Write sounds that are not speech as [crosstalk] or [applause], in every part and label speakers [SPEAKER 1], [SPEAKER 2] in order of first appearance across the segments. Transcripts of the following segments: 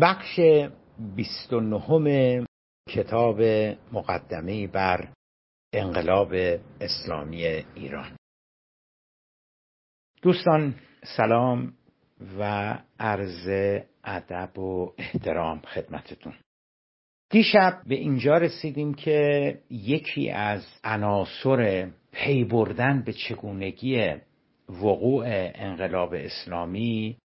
[SPEAKER 1] بخش بیست و نهم کتاب مقدمه بر انقلاب اسلامی ایران. دوستان سلام و عرض ادب و احترام خدمتتون. دیشب به اینجا رسیدیم که یکی از عناصر پی بردن به چگونگی وقوع انقلاب اسلامی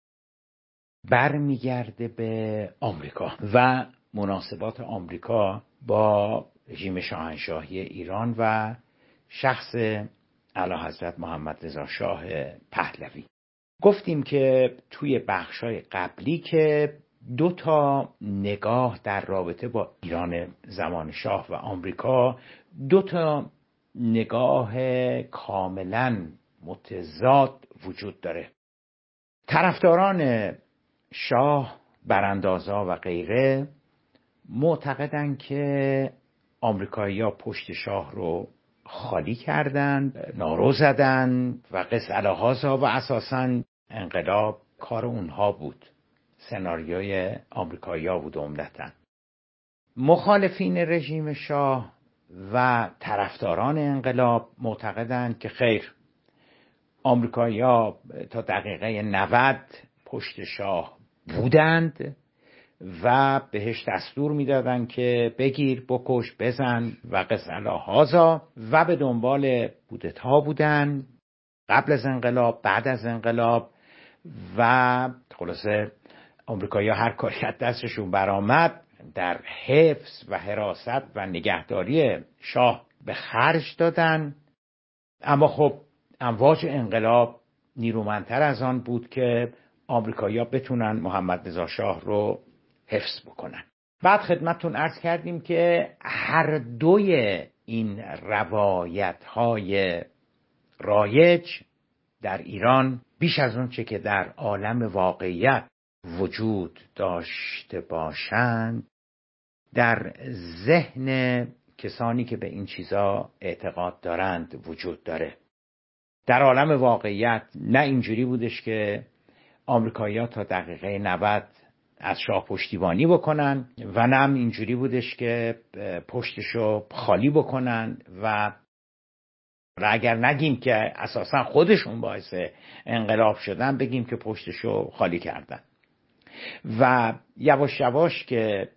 [SPEAKER 1] برمیگرده به آمریکا. و مناسبات آمریکا با رژیم شاهنشاهی ایران و شخص اعلی حضرت محمد رضا شاه پهلوی. گفتیم که توی بخشای قبلی که دو تا نگاه در رابطه با ایران زمان شاه و آمریکا دو تا نگاه کاملا متضاد وجود داره. طرفداران شاه براندازا و غیره معتقدن که آمریکایی‌ها پشت شاه رو خالی کردند نارو زدن و قصه و اساسا انقلاب کار اونها بود. سناریوی آمریکایی‌ها بود عمدتا. مخالفین رژیم شاه و طرفداران انقلاب معتقدند که خیر آمریکایی‌ها تا دقیقه 90 پشت شاه بودند و بهش دستور می‌دادند که بگیر بکش بزن و قسلا هازا و به دنبال بودتا بودن قبل از انقلاب بعد از انقلاب و خلاصه آمریکایی هر کاری از دستشون برآمد در حفظ و حراست و نگهداری شاه به خرج دادن. اما خب امواج انقلاب نیرومندتر از آن بود که آمریکایی‌ها بتونن محمد رضا شاه رو حفظ بکنن. بعد خدمتتون ارز کردیم که هر دوی این روایت های رایج در ایران بیش از اون چه که در عالم واقعیت وجود داشته باشند در ذهن کسانی که به این چیزا اعتقاد دارند وجود داره. در عالم واقعیت نه اینجوری بودش که آمریکایی‌ها تا دقیقه 90 از شاه پشتیبانی بکنن و نه هم اینجوری بودش که پشتشو خالی بکنن و اگر نگیم که اساسا خودشون باعث انقلاب شدن بگیم که پشتشو خالی کردن. و یواش یواش که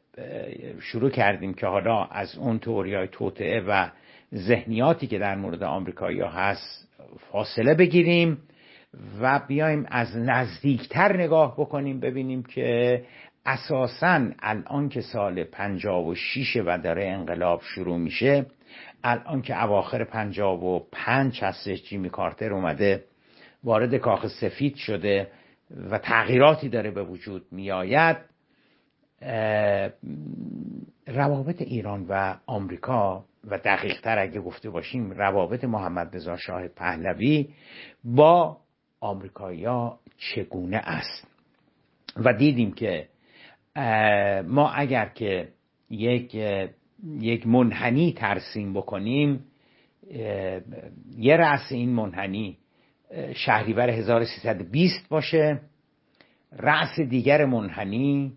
[SPEAKER 1] شروع کردیم که حالا از اون های توطعه و ذهنیاتی که در مورد آمریکایی هست فاصله بگیریم. و بیایم از نزدیکتر نگاه بکنیم ببینیم که اساسا الان که سال پنجاب و شیشه و داره انقلاب شروع میشه الان که اواخر پنجاب و پنج هستش جیمی کارتر اومده وارد کاخ سفید شده و تغییراتی داره به وجود میآید. روابط ایران و آمریکا و دقیق تر اگه گفته باشیم روابط محمد رضا شاه پهلوی با آمریکایی‌ها چگونه است. و دیدیم که ما اگر که یک یک منحنی ترسیم بکنیم یه رأس این منحنی شهریور 1320 باشه. رأس دیگر منحنی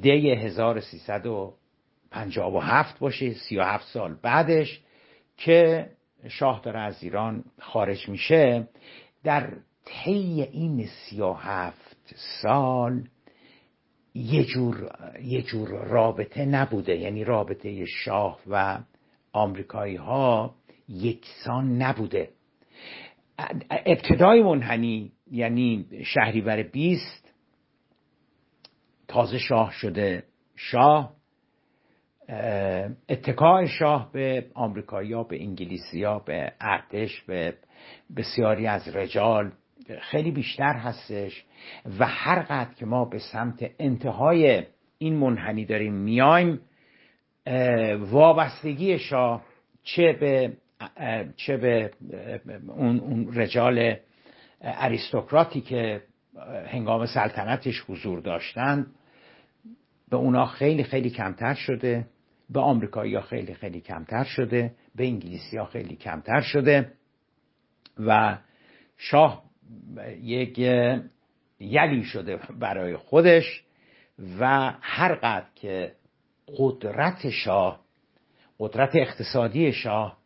[SPEAKER 1] دی 1357 باشه 37 سال بعدش که شاه داره از ایران خارج میشه در طی این 37 سال یه جور, یه جور رابطه نبوده. یعنی رابطه شاه و آمریکایی ها یکسان نبوده. ابتدای منحنی یعنی شهریور بیست تازه شاه شده. شاه اتکاع شاه به آمریکایی به انگلیسی به ارتش به بسیاری از رجال خیلی بیشتر هستش و هر قدر که ما به سمت انتهای این منحنی داریم میایم وابستگی شاه چه به چه به اون, اون رجال اریستوکراتی که هنگام سلطنتش حضور داشتند به اونا خیلی خیلی کمتر شده. به آمریکایی ها خیلی خیلی کمتر شده به انگلیسی ها خیلی کمتر شده و شاه یک یلی شده برای خودش و هر قدر که قدرت شاه قدرت اقتصادی شاه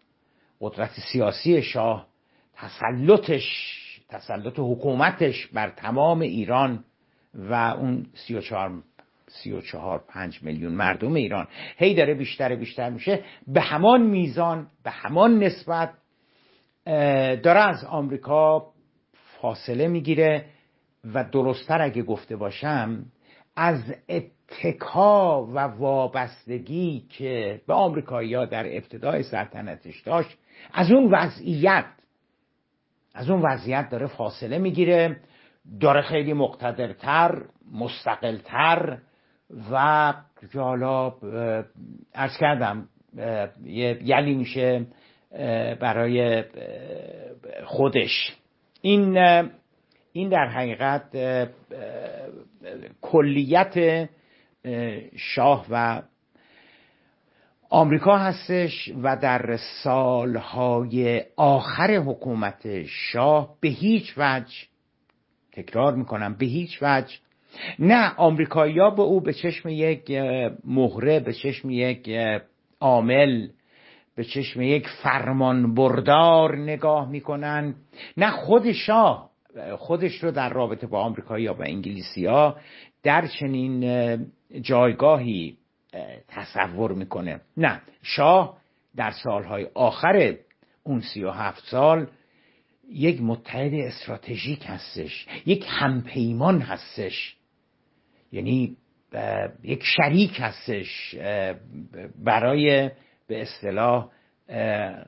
[SPEAKER 1] قدرت سیاسی شاه تسلطش تسلط حکومتش بر تمام ایران و اون سی و چهار سی و چهار پنج میلیون مردم ایران. هی داره بیشتر بیشتر میشه. به همان میزان به همان نسبت داره از آمریکا فاصله می‌گیره و درستتر اگه گفته باشم از اتکا و وابستگی که به آمریکایی در ابتدای سلطنتش داشت از اون وضعیت از اون وضعیت داره فاصله می‌گیره. داره خیلی مقتدرتر مستقلتر و حالا ارز کردم یلی میشه برای خودش. این این در حقیقت کلیت شاه و آمریکا هستش و در سالهای آخر حکومت شاه به هیچ وجه تکرار می‌کنم به هیچ وجه نه آمریکایی‌ها به او به چشم یک مهره به چشم یک عامل به چشم یک فرمان بردار نگاه می‌کنن. نه خود شاه خودش رو در رابطه با آمریکایی و انگلیسی ها در چنین جایگاهی تصور می‌کنه. نه شاه در سالهای آخر اون سی و هفت سال یک متحد استراتژیک هستش یک همپیمان هستش. یعنی یک شریک هستش برای به اصطلاح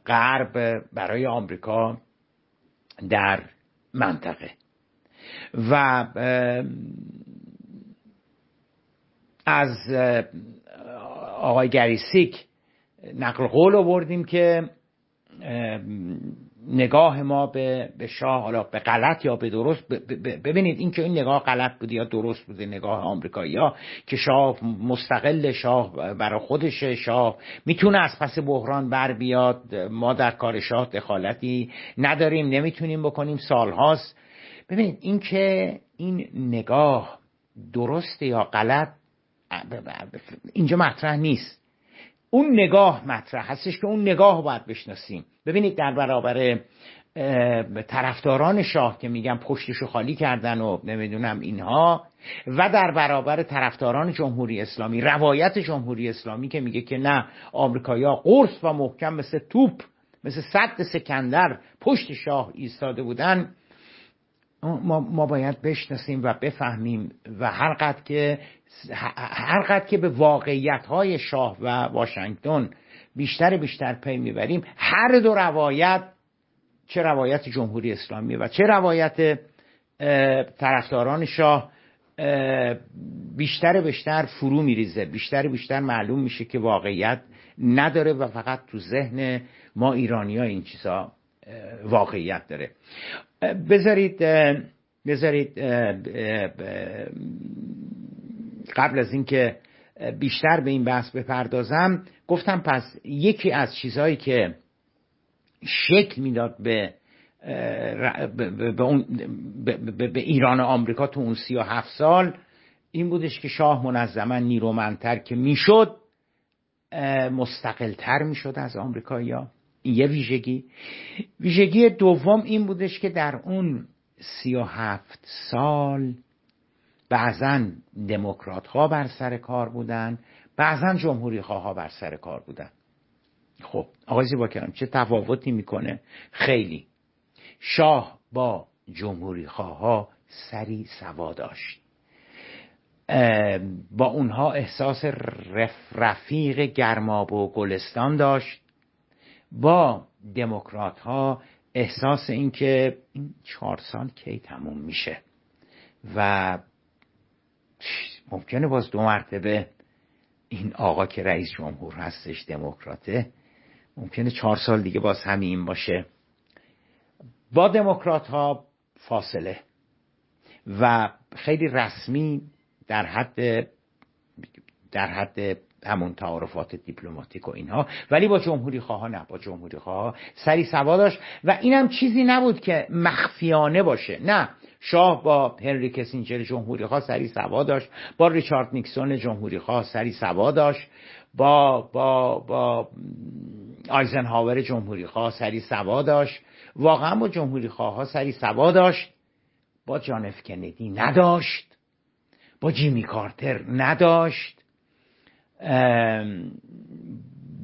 [SPEAKER 1] غرب برای آمریکا در منطقه. و از آقای گریسیک نقل قول آوردیم که نگاه ما به, به شاه حالا به غلط یا به درست ببینید این که این نگاه غلط بوده یا درست بوده نگاه آمریکایی ها که شاه مستقل شاه برای خودش شاه می‌تونه از پس بحران بر بیاد. ما در کار شاه دخالتی نداریم نمی‌تونیم بکنیم. سالهاست. ببینید این که این نگاه درست یا غلط اینجا مطرح نیست. اون نگاه مطرح هستش که اون نگاه باید بشناسیم. ببینید در برابر طرفداران شاه که میگن پشتشو خالی کردن و نمی‌دونم اینها و در برابر طرفداران جمهوری اسلامی روایت جمهوری اسلامی که میگه که نه آمریکایی‌ها قرص و محکم مثل توپ مثل صد سکندر پشت شاه ایستاده بودن. ما, ما باید بشناسیم و بفهمیم و هر قد که هر قد که به واقعیت های شاه و واشنگتن بیشتر بیشتر پی می‌بریم. هر دو روایت چه روایت جمهوری اسلامی و چه روایت طرفداران شاه بیشتر بیشتر فرو میریزه. بیشتر بیشتر معلوم میشه که واقعیت نداره و فقط تو ذهن ما ایرانی ها این چیزا واقعیت داره. بذارید بذارید قبل از اینکه بیشتر به این بحث بپردازم. گفتم پس یکی از چیزهایی که شکل می‌داد به به, به, ایران و آمریکا تو اون سی و هفت سال این بودش که شاه منظما نیرومندتر که می‌شد مستقلتر می‌شد از آمریکایی‌ها. این یه ویژگی. ویژگی دوم این بودش که در اون سی و هفت سال بعضا دموکرات ها بر سر کار بودن بعضا جمهوری ها بر سر کار بودن. خب آقای زیبا کرم چه تفاوتی می‌کنه؟ خیلی. شاه با جمهوری ها سری سوا داشت. با اونها احساس رفیق گرماب و گلستان داشت. با دموکرات ها احساس اینکه این چهار سال کی تموم میشه و ممکنه باز دو مرتبه این آقا که رئیس جمهور هستش دموکراته ممکنه چهار سال دیگه باز همین باشه. با دموکرات ها فاصله و خیلی رسمی در حد در حد همون تعارفات دیپلماتیک و اینها. ولی با جمهوری خواه نه با جمهوری خواه سری سوا داشت. و اینم چیزی نبود که مخفیانه باشه. نه شاه با هنری کسینجر جمهوری خواه سری سوا داشت با ریچارد نیکسون جمهوری خواه سری سوا داشت با با با آیزنهاور جمهوری خواه سری سوا داشت. واقعا با جمهوری خواه ها سری سوا داشت. با جانف کندی نداشت. با جیمی کارتر نداشت.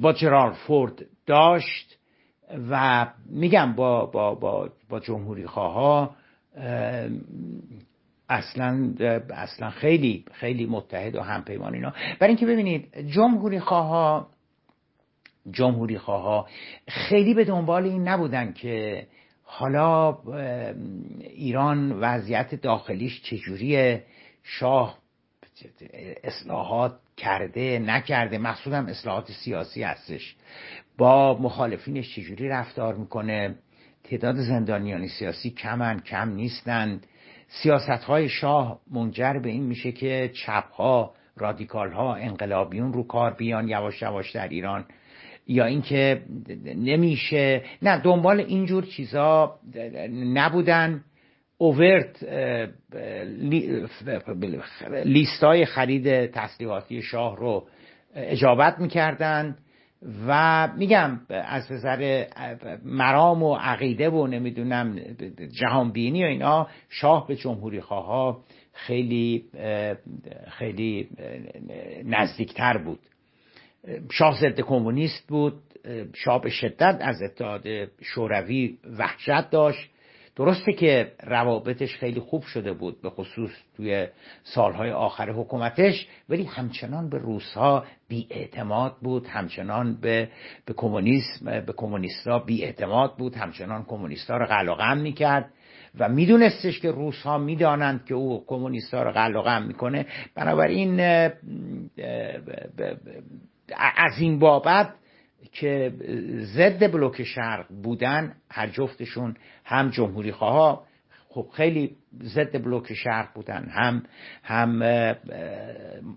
[SPEAKER 1] با جرار فورد داشت. و میگم با با با با جمهوری خواه اصلا اصلا خیلی خیلی متحد و همپیمان اینا. برای اینکه ببینید جمهوری خواه جمهوری خواه خیلی به دنبال این نبودن که حالا ایران وضعیت داخلیش چجوریه شاه اصلاحات کرده نکرده. مقصودم اصلاحات سیاسی هستش. با مخالفینش چجوری رفتار می‌کنه؟ تعداد زندانیان سیاسی کمن کم نیستند. سیاست های شاه منجر به این میشه که چپ ها رادیکال ها انقلابیون رو کار بیان یواش یواش در ایران. یا اینکه نمیشه نه دنبال اینجور چیزا نبودن. اوورت لیستای خرید تسلیحاتی شاه رو اجابت می‌کردن. و میگم از نظر مرام و عقیده و نمی‌دونم جهانبینی و اینا شاه به جمهوری خواه خیلی خیلی نزدیکتر بود. شاه ضد کمونیست بود شاه به شدت از اتحاد شوروی وحشت داشت. درسته که روابطش خیلی خوب شده بود به خصوص توی سالهای آخر حکومتش ولی همچنان به روسها بی اعتماد بود همچنان به به کمونیسم به کمونیستا بی اعتماد بود همچنان کمونیستا رو قلقم می‌کرد و میدونستش که روس ها می‌دانند که او کمونیستا رو قلقم می‌کنه. بنابراین از این بابت که ضد بلوک شرق بودن هر جفتشون هم جمهوری خواه خب خیلی ضد بلوک شرق بودن. هم هم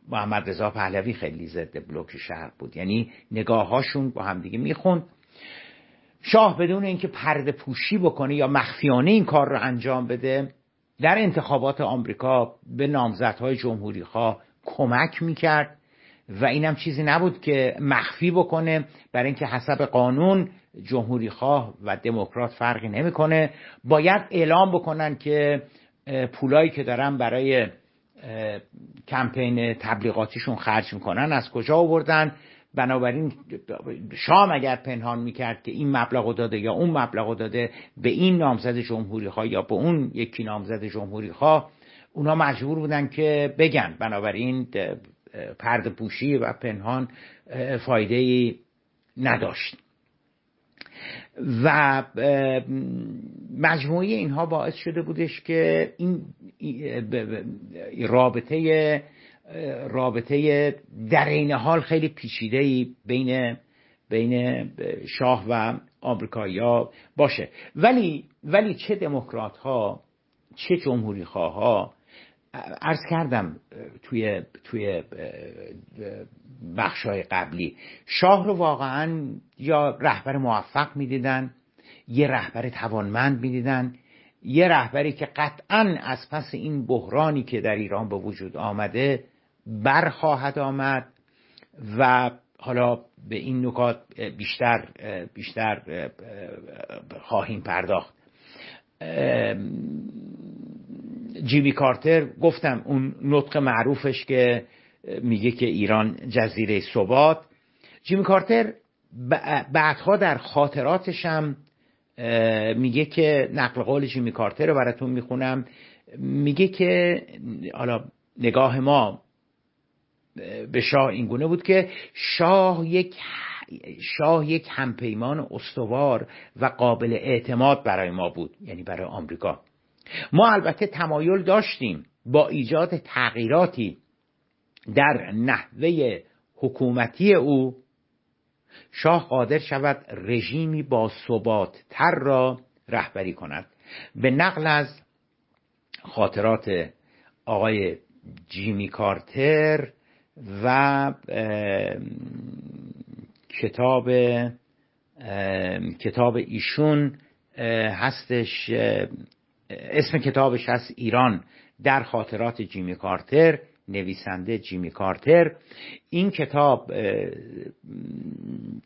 [SPEAKER 1] محمد رضا پهلوی خیلی ضد بلوک شرق بود. یعنی نگاهاشون با هم دیگه می‌خوند. شاه بدون اینکه پرده پوشی بکنه یا مخفیانه این کار رو انجام بده در انتخابات آمریکا به نامزدهای جمهوری خواه کمک می‌کرد. و اینم چیزی نبود که مخفی بکنه برای اینکه حسب قانون جمهوری خواه و دموکرات فرقی نمی‌کنه. باید اعلام بکنن که پولایی که دارن برای کمپین تبلیغاتیشون خرج می‌کنن از کجا آوردن؟ بنابراین شام اگر پنهان می‌کرد که این مبلغ داده یا اون مبلغ داده به این نامزد جمهوری خواه یا به اون یکی نامزد جمهوری خواه اونا مجبور بودن که بگن. بنابراین پرد پوشی و پنهان فایده ای نداشت. و مجموعه اینها باعث شده بودش که این رابطه رابطه در این حال خیلی پیچیده بین بین شاه و آمریکایی‌ها باشه. ولی ولی چه دموکرات ها چه جمهوری خواه ها ارز کردم توی توی بخشای قبلی شاه رو واقعا یا رهبر موفق می‌دیدن یه رهبر توانمند می‌دیدن یه رهبری که قطعا از پس این بحرانی که در ایران به وجود آمده برخواهد آمد و حالا به این نکات بیشتر بیشتر خواهیم پرداخت. جیمی کارتر گفتم اون نطق معروفش که میگه که ایران جزیره ثبات. جیمی کارتر بعدها در خاطراتش هم میگه که نقل قول جیمی کارتر رو براتون می‌خونم. میگه که حالا نگاه ما به شاه اینگونه بود که شاه یک شاه یک همپیمان استوار و قابل اعتماد برای ما بود یعنی برای آمریکا. ما البته تمایل داشتیم با ایجاد تغییراتی در نحوه حکومتی او شاه قادر شود رژیمی با ثبات تر را رهبری کند. به نقل از خاطرات آقای جیمی کارتر و کتاب کتاب ایشون هستش اسم کتابش هست ایران در خاطرات جیمی کارتر نویسنده جیمی کارتر. این کتاب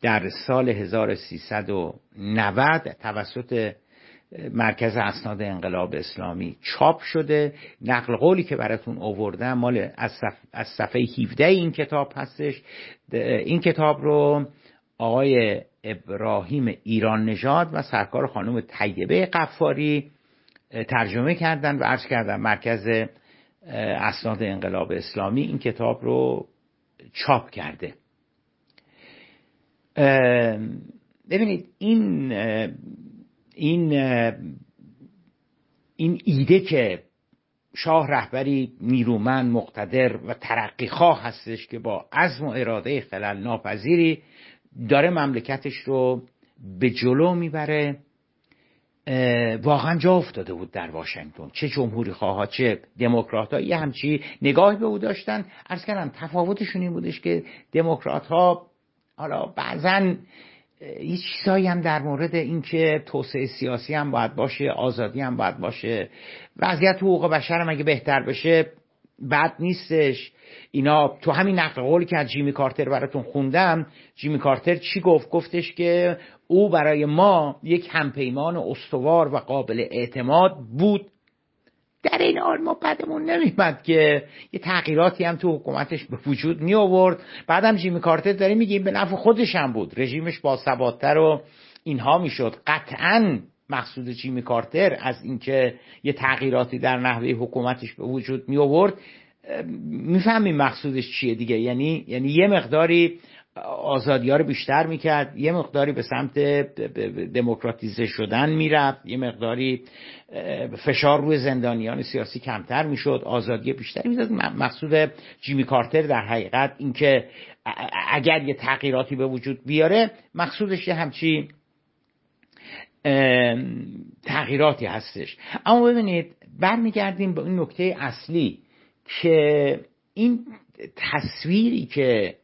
[SPEAKER 1] در سال 1390 توسط مرکز اسناد انقلاب اسلامی چاپ شده. نقل قولی که براتون آوردم مال از صفحه 17 این کتاب هستش. این کتاب رو آقای ابراهیم ایران نژاد و سرکار خانم طیبه قفاری ترجمه کردن و عرض کردن مرکز اسناد انقلاب اسلامی این کتاب رو چاپ کرده. ببینید این این این ایده که شاه رهبری نیرومند مقتدر و ترقیخواه هستش که با عزم و اراده خلل ناپذیری داره مملکتش رو به جلو می‌بره. واقعا جا افتاده بود در واشنگتن. چه جمهوری خواه چه دموکرات ها یه همچی نگاه به او داشتن. ارز کردم تفاوتشون این بودش که دموکرات ها حالا بعضا یه چیزایی هم در مورد اینکه توسعه سیاسی هم باید باشه آزادی هم باید باشه. وضعیت حقوق بشر هم اگه بهتر بشه بد نیستش. اینا تو همین نقل قولی که از جیمی کارتر براتون خوندم جیمی کارتر چی گفت؟ گفتش که او برای ما یک همپیمان استوار و قابل اعتماد بود. در این حال ما بدمون نمیمد که یه تغییراتی هم تو حکومتش به وجود می آورد بعدم جیمی کارتر داره میگیم به نفع خودش هم بود. رژیمش با ثباتتر و اینها می‌شد. قطعا مقصود جیمی کارتر از اینکه یه تغییراتی در نحوه حکومتش به وجود می آورد می‌فهمیم مقصودش چیه دیگه. یعنی یعنی یه مقداری آزادی ها رو بیشتر می‌کرد. یه مقداری به سمت دموکراتیزه شدن می‌رفت. یه مقداری فشار روی زندانیان سیاسی کمتر می‌شد. آزادی بیشتری می‌داد مقصود جیمی کارتر در حقیقت اینکه اگر یه تغییراتی به وجود بیاره مقصودش یه همچی تغییراتی هستش. اما ببینید برمیگردیم به این نکته اصلی که این تصویری که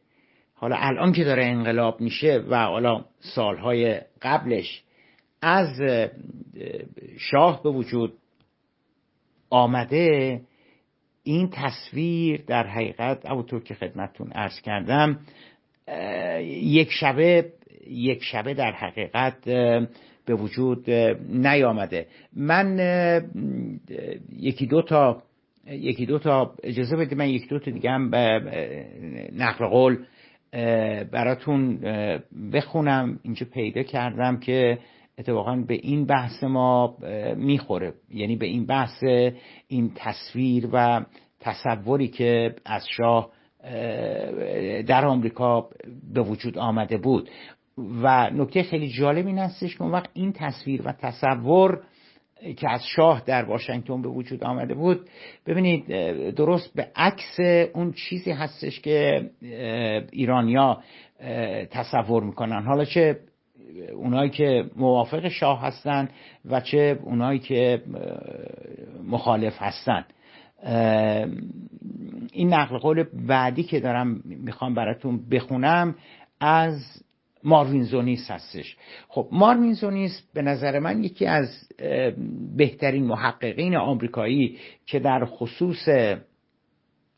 [SPEAKER 1] حالا الان که داره انقلاب میشه و حالا سالهای قبلش از شاه به وجود آمده این تصویر در حقیقت همونطور که خدمتتون عرض کردم یک شبه یک شبه در حقیقت به وجود نیامده. من یکی دو تا یکی دو تا اجازه بدید من یکی دو تا دیگه هم نقل قول براتون بخونم اینجا پیدا کردم که اتفاقا به این بحث ما می‌خوره. یعنی به این بحث این تصویر و تصوری که از شاه در آمریکا به وجود آمده بود. و نکته خیلی جالب این هستش که اون وقت این تصویر و تصور که از شاه در واشنگتن به وجود آمده بود. ببینید درست به عکس اون چیزی هستش که ایرانیا تصور می‌کنن. حالا چه اونایی که موافق شاه هستن و چه اونایی که مخالف هستن. این نقل قول بعدی که دارم می‌خوام براتون بخونم از ماروین زونیس هستش. خب ماروین زونیس به نظر من یکی از بهترین محققین آمریکایی که در خصوص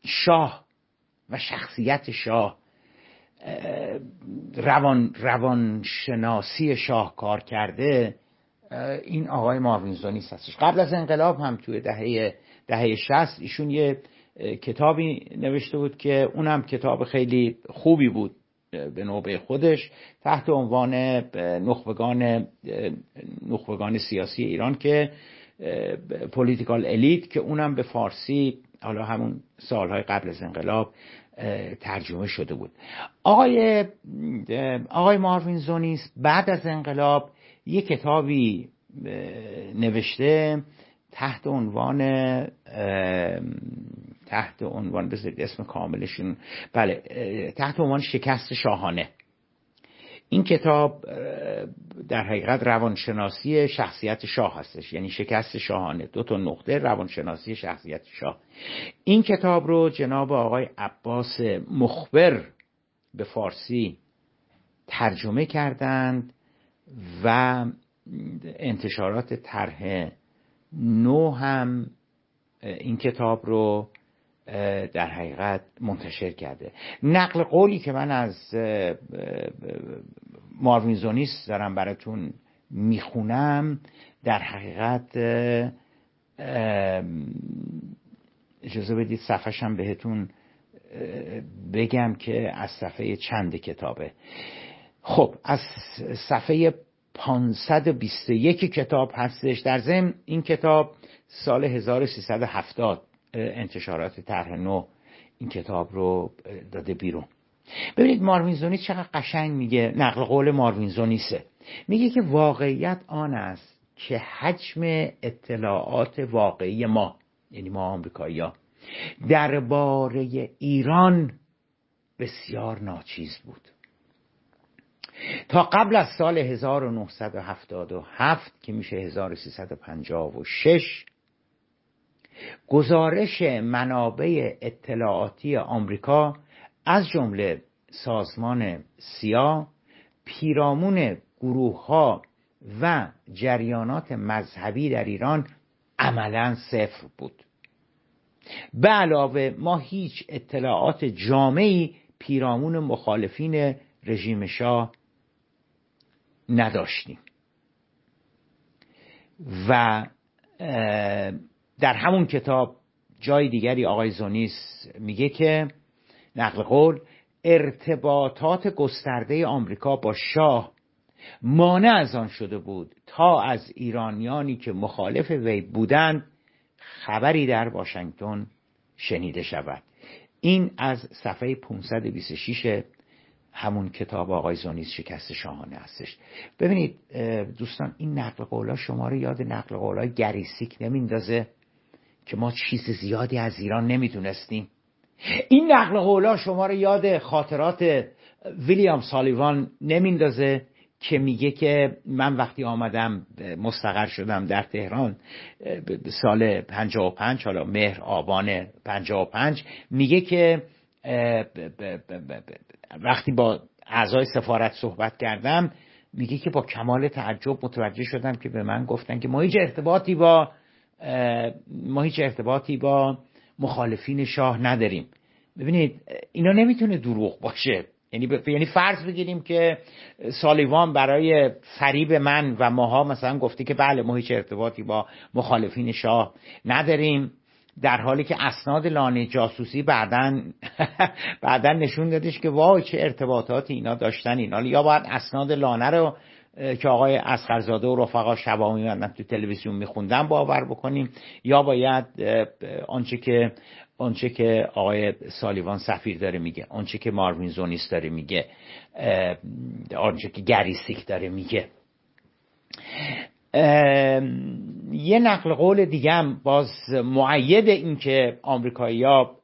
[SPEAKER 1] شاه و شخصیت شاه روان روانشناسی شاه کار کرده این آقای ماروین زونیس هستش. قبل از انقلاب هم توی دهه دهه 60 ایشون یه کتابی نوشته بود که اونم کتاب خیلی خوبی بود. به نوبه خودش تحت عنوان نخبگان نخبگان سیاسی ایران که پولیتیکال الیت که اونم به فارسی حالا همون سالهای قبل از انقلاب ترجمه شده بود. آقای آقای ماروین زونیس بعد از انقلاب یه کتابی نوشته تحت عنوان تحت عنوان بذارید اسم کاملشون. بله تحت عنوان شکست شاهانه. این کتاب در حقیقت روانشناسی شخصیت شاه هستش. یعنی شکست شاهانه. دو تا نقطه روانشناسی شخصیت شاه. این کتاب رو جناب آقای عباس مخبر به فارسی ترجمه کردند و انتشارات طرح نو هم این کتاب رو در حقیقت منتشر کرده. نقل قولی که من از ماروین زونیس دارم براتون می‌خونم در حقیقت اجازه بدید صفحشم بهتون بگم که از صفحه چند کتابه. خب از صفحه 521 کتاب هستش. در ضمن این کتاب سال 1370 انتشارات طرح نو این کتاب رو داده بیرون. ببینید ماروین زونیس چقدر قشنگ میگه نقل قول ماروین زونیسه میگه که واقعیت آن است که حجم اطلاعات واقعی ما یعنی ما آمریکایی ها درباره ایران بسیار ناچیز بود. تا قبل از سال 1977 که میشه 1356 گزارش منابع اطلاعاتی آمریکا از جمله سازمان سیا پیرامون گروه ها و جریانات مذهبی در ایران عملا صفر بود. به علاوه ما هیچ اطلاعات جامعی پیرامون مخالفین رژیم شاه نداشتیم. و در همون کتاب جای دیگری آقای زونیس میگه که نقل قول ارتباطات گسترده آمریکا با شاه مانع از آن شده بود تا از ایرانیانی که مخالف وی بودند خبری در واشنگتن شنیده شود. این از صفحه 526 همون کتاب آقای زونیز شکست شاهانه هستش. ببینید دوستان این نقل قولا شما رو یاد نقل قولای گریسیک نمیندازه. که ما چیز زیادی از ایران نمی‌دونستیم. این نقل قولا شما رو یاد خاطرات ویلیام سالیوان نمیندازه که میگه که من وقتی آمدم مستقر شدم در تهران سال 55 حالا مهر آبان 55 میگه که وقتی با اعضای سفارت صحبت کردم میگه که با کمال تعجب متوجه شدم که به من گفتن که ما هیچ ارتباطی با ما هیچ ارتباطی با مخالفین شاه نداریم ببینید اینا نمی‌تونه دروغ باشه یعنی. یعنی فرض بگیریم که سالیوان برای فریب من و ماها مثلا گفته که بله ما هیچ ارتباطی با مخالفین شاه نداریم در حالی که اسناد لانه جاسوسی بعدا [laughs] بعدا نشون دادش که وای چه ارتباطاتی اینا داشتن اینا یا باید اسناد لانه رو که آقای اسخرزاده و رفقا شبا میمدن تو تلویزیون میخوندن باور بکنیم. یا باید آنچه که آنچه که آقای سالیوان سفیر داره میگه آنچه که ماروین زونیس داره میگه آنچه که گری سیک داره میگه. یه نقل قول دیگه هم باز معید این که آمریکایی ها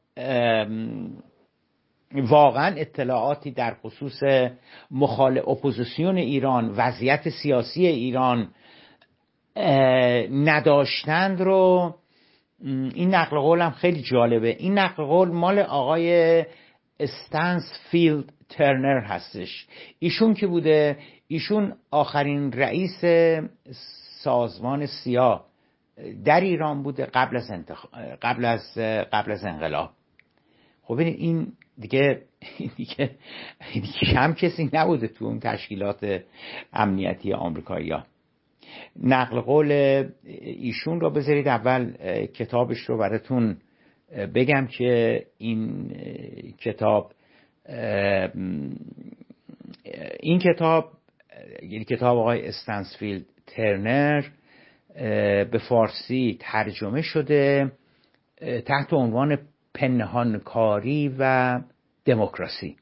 [SPEAKER 1] واقعا اطلاعاتی در خصوص مخال اپوزیسیون ایران وضعیت سیاسی ایران نداشتند رو. این نقل قول هم خیلی جالبه. این نقل قول مال آقای فیلد ترنر هستش. ایشون که بوده؟ ایشون آخرین رئیس سازمان سیا در ایران بوده قبل از قبل از قبل از انقلاب. خب این دیگه دیگه کم کسی نبوده تو اون تشکیلات امنیتی آمریکایی ها. نقل قول ایشون رو بذارید اول کتابش رو براتون بگم که این کتاب این کتاب یعنی کتاب آقای استنسفیلد ترنر به فارسی ترجمه شده تحت عنوان پنهانکاری و دموکراسی.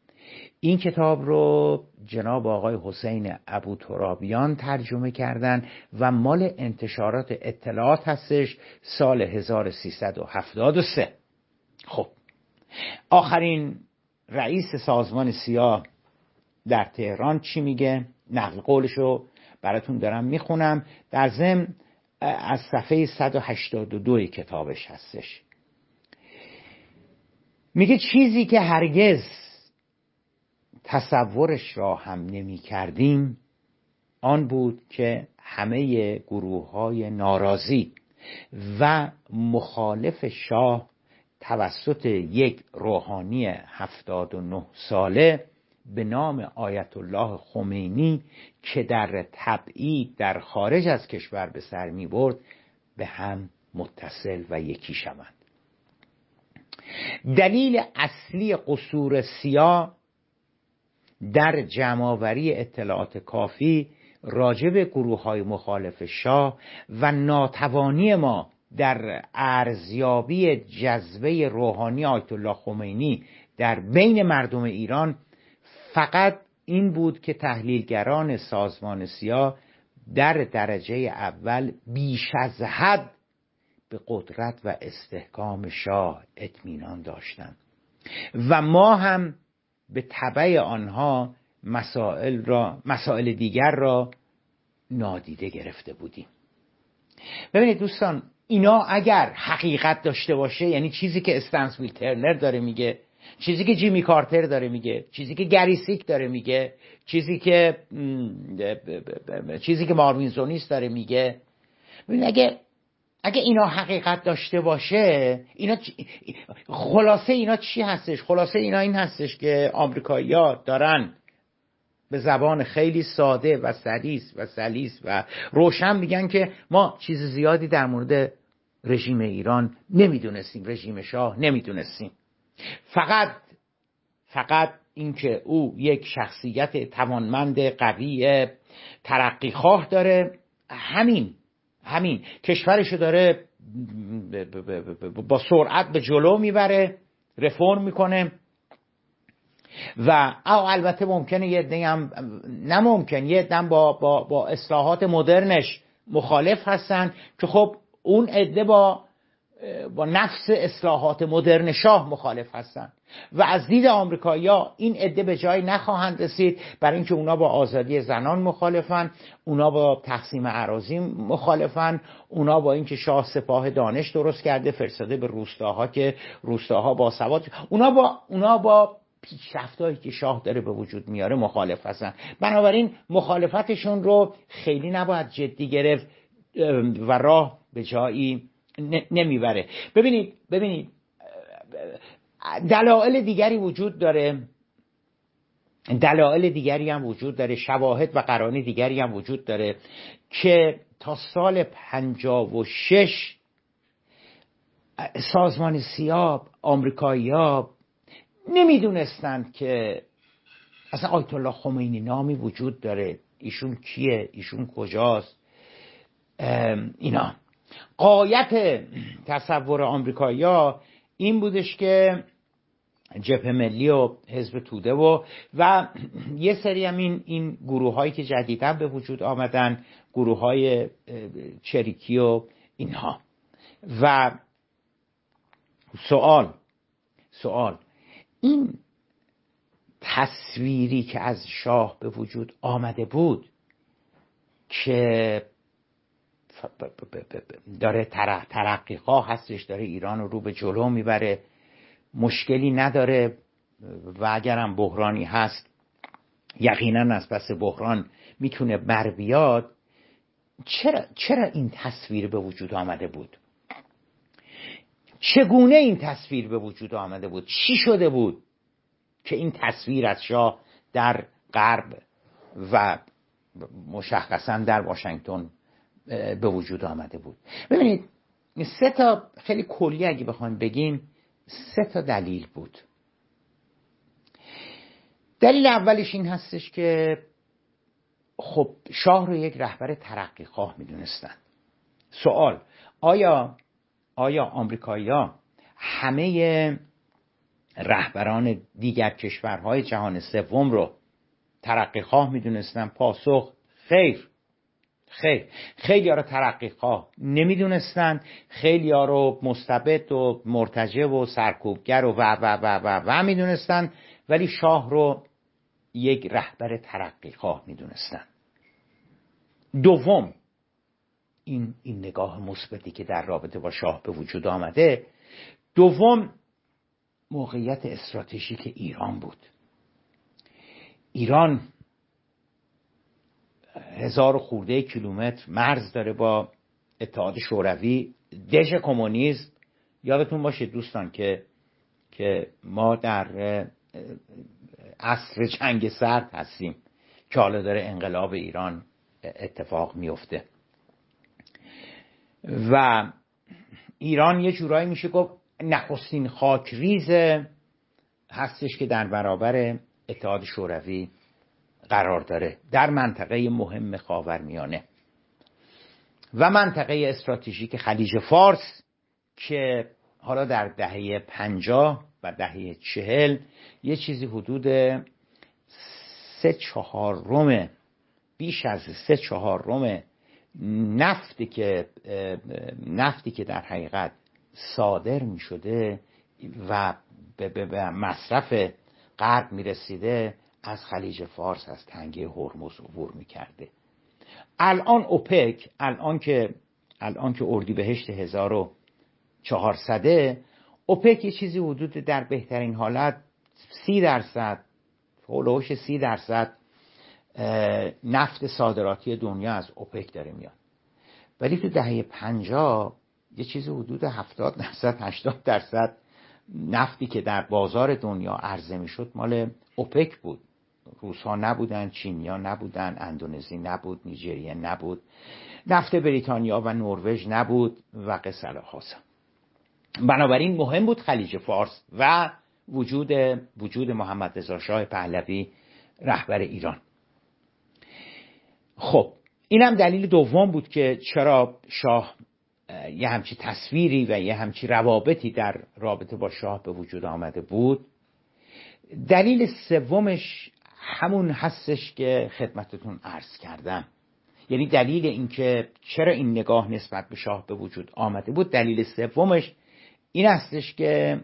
[SPEAKER 1] این کتاب رو جناب آقای حسین ابو ترابیان ترجمه کردن و مال انتشارات اطلاعات هستش سال 1373 خب آخرین رئیس سازمان سیاه در تهران چی میگه؟ نقل قولش رو براتون دارم می‌خونم. در ضمن از صفحه 182 کتابش هستش. میگه چیزی که هرگز تصورش را هم نمی کردیم آن بود که همه گروه های ناراضی و مخالف شاه توسط یک روحانی هفتاد و نه ساله به نام آیت الله خمینی که در تبعید در خارج از کشور به سر می برد به هم متصل و یکی شوند. دلیل اصلی قصور سیاه در جمعآوری اطلاعات کافی راجع به گروه های مخالف شاه و ناتوانی ما در ارزیابی جذبه روحانی آیت الله خمینی در بین مردم ایران فقط این بود که تحلیلگران سازمان سیاه در درجه اول بیش از حد به قدرت و استحکام شاه اطمینان داشتند. و ما هم به تبع آنها مسائل, را، مسائل دیگر را نادیده گرفته بودیم. ببینید دوستان اینا اگر حقیقت داشته باشه یعنی چیزی که استنسفیلد ترنر داره میگه چیزی که جیمی کارتر داره میگه چیزی که گری سیک داره میگه چیزی که چیزی که ماروین زونیس داره میگه. ببین اگه اگه اینا حقیقت داشته باشه اینا خلاصه اینا چی هستش؟ خلاصه اینا این هستش که آمریکایی‌ها دارن به زبان خیلی ساده و سلیس و سلیس و روشن میگن که ما چیز زیادی در مورد رژیم ایران نمی‌دونستیم رژیم شاه نمی‌دونستیم. فقط فقط اینکه او یک شخصیت توانمند قوی ترقی خواه داره همین. همین کشورشو داره با سرعت به جلو می‌بره رفرم می‌کنه. و او البته ممکنه یه عده هم نه یه عده با, با, با اصلاحات مدرنش مخالف هستن که خب اون عده با با نفس اصلاحات مدرن شاه مخالف هستند. و از دید آمریکایی‌ها این عده به جای نخواهند رسید. برای اینکه اونا با آزادی زنان مخالفن اونا با تقسیم اراضی مخالفن اونا با اینکه شاه سپاه دانش درست کرده فرستاده به روستاها که روستاها با سواد. اونا با اونا با پیشرفتهایی که شاه داره به وجود میاره مخالف هستن بنابراین مخالفتشون رو خیلی نباید جدی گرفت و راه به جایی نمی‌بره. ببینید ببینید دلایل دیگری وجود داره. دلایل دیگری هم وجود داره. شواهد و قرانی دیگری هم وجود داره که تا سال پنجاب و شش سازمان سیاب آمریکایی ها نمی‌دونستند که اصلا آیت الله خمینی نامی وجود داره. ایشون کیه؟ ایشون کجاست؟ اینا. قایت تصور آمریکایی‌ها این بودش که جبهه ملی و حزب توده و و یه سری هم این, این گروه هایی که جدیدا به وجود آمدن گروه های چریکی و اینها. و سوال سوال این تصویری که از شاه به وجود آمده بود که داره ترقی خواه هستش داره ایران رو رو به جلو می‌بره. مشکلی نداره و اگرم بحرانی هست یقینا از پس بحران می‌تونه بر بیاد. چرا, چرا این تصویر به وجود آمده بود؟ چگونه این تصویر به وجود آمده بود؟ چی شده بود که این تصویر از شاه در غرب و مشخصا در واشنگتن به وجود آمده بود. ببینید سه تا خیلی کلی اگه بخوایم بگیم سه تا دلیل بود. دلیل اولش این هستش که خب شاه رو یک رهبر ترقی خواه می‌دونستن. سوال آیا آیا آمریکایی‌ها همه رهبران دیگر کشورهای جهان سوم رو ترقی خواه می‌دونستن؟ پاسخ خیر. خیر خیلی ها رو ترقی نمی‌دونستن. خیلی ها رو مستبد و مرتجه و سرکوبگر و و و و و, و می‌دونستن ولی شاه رو یک رهبر ترقی خواه می‌دونستن. دوم این, این نگاه مثبتی که در رابطه با شاه به وجود آمده دوم موقعیت استراتژیک ایران بود. ایران هزار خورده کیلومتر مرز داره با اتحاد شوروی. دژ کمونیسم یادتون باشه دوستان که که ما در عصر جنگ سرد هستیم که حالا داره انقلاب ایران اتفاق میفته. و ایران یه جورایی میشه گفت نخستین خاک ریز هستش که در برابر اتحاد شوروی قرار داره در منطقه مهم خاورمیانه و منطقه استراتژیک خلیج فارس که حالا در دهه پنجاه و دهه چهل یه چیزی حدود سه چهار روم بیش از سه چهار روم نفتی که نفتی که در حقیقت صادر می شده و به مصرف غرب می رسیده از خلیج فارس از تنگه هرمز عبور می کرده الان اوپک الان که الان که اردیبهشت 1400 اوپک یه چیزی حدود در بهترین حالت سی درصد هلوش سی درصد نفت صادراتی دنیا از اوپک داره میاد. ولی تو دهه پنجاه یه چیزی حدود هفتاد درصد هشتاد درصد نفتی که در بازار دنیا عرضه می‌شد مال اوپک بود. روس ها نبودن چینیا نبودن اندونزی نبود نیجریه نبود نفت بریتانیا و نروژ نبود و قصه خاصه بنابراین مهم بود خلیج فارس و وجود وجود محمد رضا شاه پهلوی رهبر ایران. خب اینم دلیل دوم بود که چرا شاه یه همچی تصویری و یه همچی روابطی در رابطه با شاه به وجود آمده بود. دلیل سومش همون هستش که خدمتتون عرض کردم. یعنی دلیل اینکه چرا این نگاه نسبت به شاه به وجود آمده بود دلیل سومش این هستش که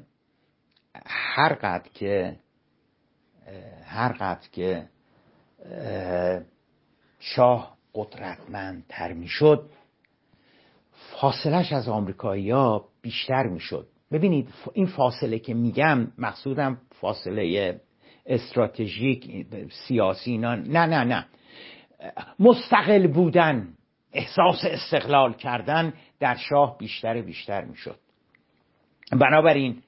[SPEAKER 1] هر قدر که هر قدر که شاه قدرتمندتر می‌شد فاصلش از آمریکایی ها بیشتر می‌شد. ببینید این فاصله که میگم مقصودم فاصله استراتژیک سیاسی اینا. نه نه نه. مستقل بودن احساس استقلال کردن در شاه بیشتر بیشتر می‌شد. بنابراین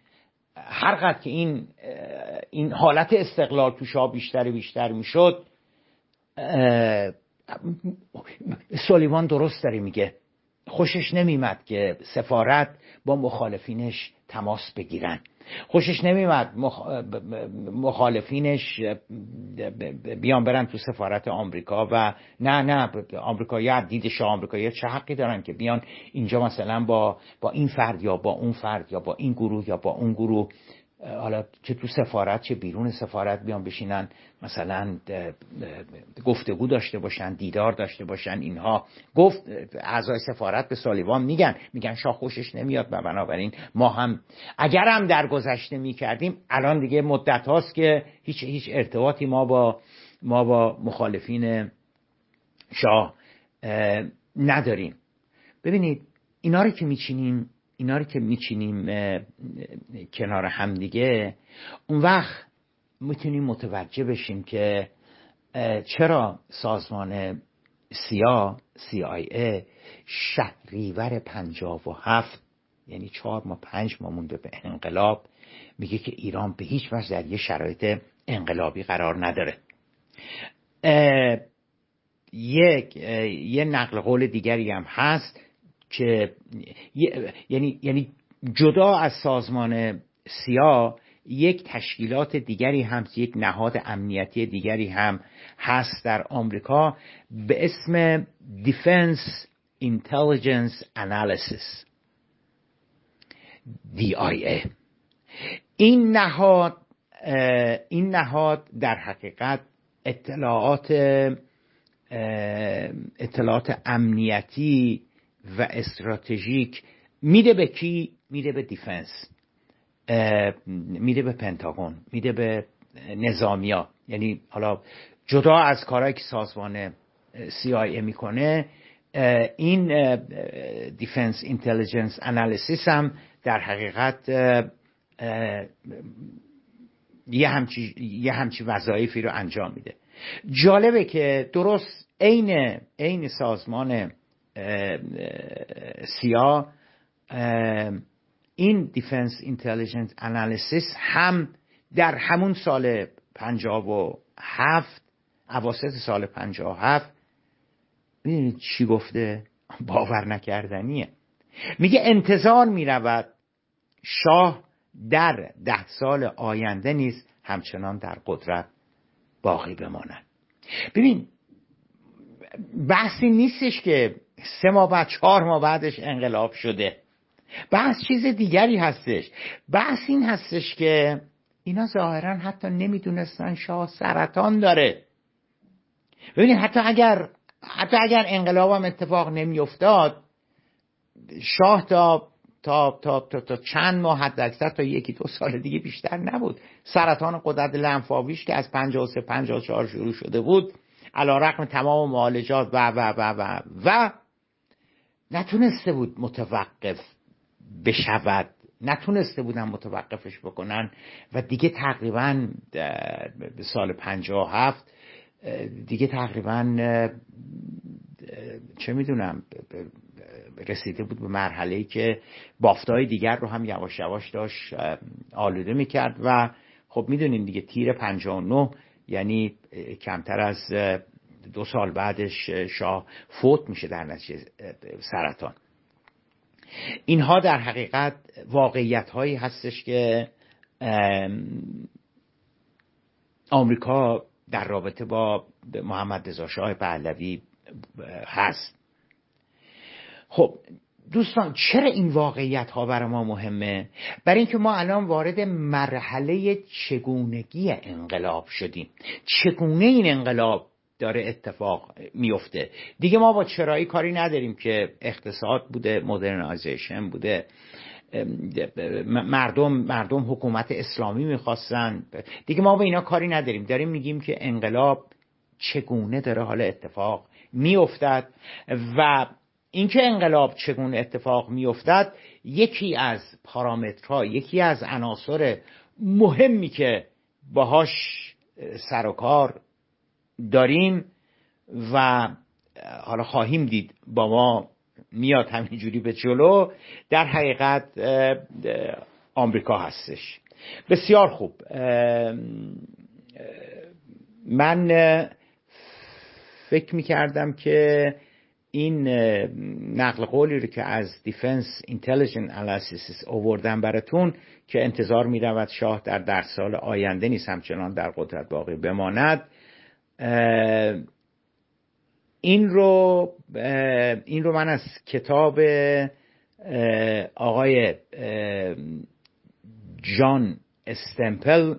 [SPEAKER 1] هر قدر که این این حالت استقلال تو شاه بیشتر بیشتر می‌شد سلیمان درست داره میگه. خوشش نمیمد که سفارت با مخالفینش تماس بگیرن. خوشش نمیمد مخالفینش بیان برن تو سفارت آمریکا و نه نه آمریکایی دید شاه آمریکایی چه حقی دارن که بیان اینجا مثلا با با این فرد یا با اون فرد یا با این گروه یا با اون گروه حالا چه تو سفارت چه بیرون سفارت بیان بشینن مثلا گفتگو داشته باشن دیدار داشته باشن اینها گفت اعضای سفارت به سالیوان میگن میگن شاه خوشش نمیاد و بنابراین ما هم اگر هم در گذشته می‌کردیم الان دیگه مدت هاست که هیچ هیچ ارتباطی ما با ما با مخالفین شاه نداریم. ببینید اینا رو که میچینیم اینا رو که میچینیم کنار همدیگه اون وقت می‌تونیم متوجه بشیم که چرا سازمان سیا CIA شهریور پنجاب و هفت یعنی چهار ما پنج ما مونده به انقلاب میگه که ایران به هیچ وجه در یه شرایط انقلابی قرار نداره. یک یه نقل قول دیگری هم هست که یعنی یعنی جدا از سازمان سیا یک تشکیلات دیگری هم یک نهاد امنیتی دیگری هم هست در آمریکا به اسم Defense Intelligence Analysis DIA این نهاد این نهاد در حقیقت اطلاعات اطلاعات امنیتی و استراتژیک میده به کی؟ میده به دیفنس. میده به پنتاگون. میده به نظامیا. یعنی حالا جدا از کارهایی که سازمان CIA می‌کنه این Defense Intelligence Analysis هم در حقیقت یه همچی, یه همچی وظایفی رو انجام میده. جالبه که درست عین عین سازمان سیا این Defense Intelligence Analysis هم در همون سال پنجاه و هفت عواسط سال پنجاب و هفت می‌دونید چی گفته؟ باور نکردنیه. میگه انتظار می‌رود شاه در ده سال آینده نیز همچنان در قدرت باقی بماند. ببین بحثی نیستش که سه ماه بعد چهار ماه بعدش انقلاب شده. بحث چیز دیگری هستش. بحث این هستش که اینا ظاهرا حتی نمی‌دونستن شاه سرطان داره. ببینید حتی اگر حتی اگر انقلاب هم اتفاق نمیافتاد شاه تا تا, تا, تا, تا چند ماه حد اکثر تا یکی دو سال دیگه بیشتر نبود. سرطان قدرت لنفاویش که از 53 54 شروع شده بود علا رقم تمام معالجات و و و و و نتونسته بود متوقف بشود. نتونسته بودن متوقفش بکنن. و دیگه تقریبا سال 57 دیگه تقریبا چه می‌دونم رسیده بود به مرحله ای که بافتهای دیگر رو هم یواش یواش داشت آلوده می‌کرد. و خب می‌دونین دیگه تیر 59 یعنی کمتر از دو سال بعدش شاه فوت میشه در نتیجه سرطان. اینها در حقیقت واقعیت هایی هستش که آمریکا در رابطه با محمد رضا شاه پهلوی هست. خب دوستان چرا این واقعیت ها برای ما مهمه؟ برای اینکه ما الان وارد مرحله چگونگی انقلاب شدیم. چگونه این انقلاب داره اتفاق میفته. دیگه ما با چرایی کاری نداریم که اقتصاد بوده مدرنایزیشن بوده. مردم مردم حکومت اسلامی می‌خواستن. دیگه ما به اینا کاری نداریم. داریم میگیم که انقلاب چگونه داره حالا اتفاق میافتد و اینکه انقلاب چگونه اتفاق میافتد یکی از پارامترها یکی از عناصر مهمی که باهاش سر و کار داریم و حالا خواهیم دید با ما میاد همینجوری به جلو در حقیقت آمریکا هستش. بسیار خوب. من فکر می‌کردم که این نقل قولی رو که از دیفنس اینتلیجن انالیسیس اووردم براتون که انتظار می‌رود شاه در در سال آینده نیست همچنان در قدرت باقی بماند. این رو این رو من از کتاب آقای جان استمپل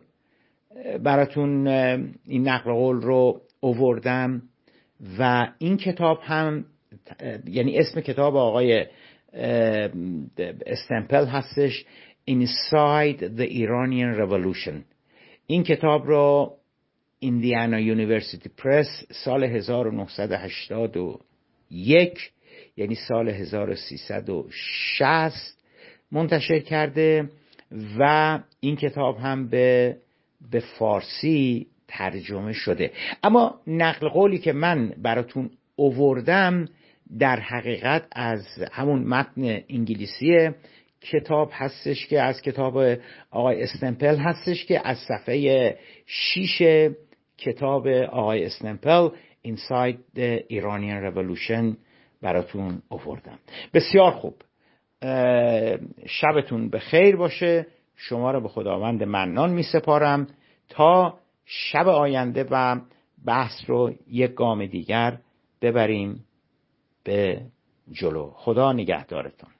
[SPEAKER 1] براتون این نقل قول رو اووردم و این کتاب هم یعنی اسم کتاب آقای استمپل هستش Inside the Iranian Revolution. این کتاب رو Indiana University Press سال 1981 یعنی سال 1360 منتشر کرده و این کتاب هم به به فارسی ترجمه شده. اما نقل قولی که من براتون اووردم در حقیقت از همون متن انگلیسی کتاب هستش که از کتاب آقای استمپل هستش که از صفحه 6 کتاب آقای اسنمپل Inside the Iranian Revolution براتون آوردم. بسیار خوب. شبتون به خیر باشه. شما رو به خداوند منان می سپارم تا شب آینده و بحث رو یک گام دیگر ببریم به جلو. خدا نگهدارتان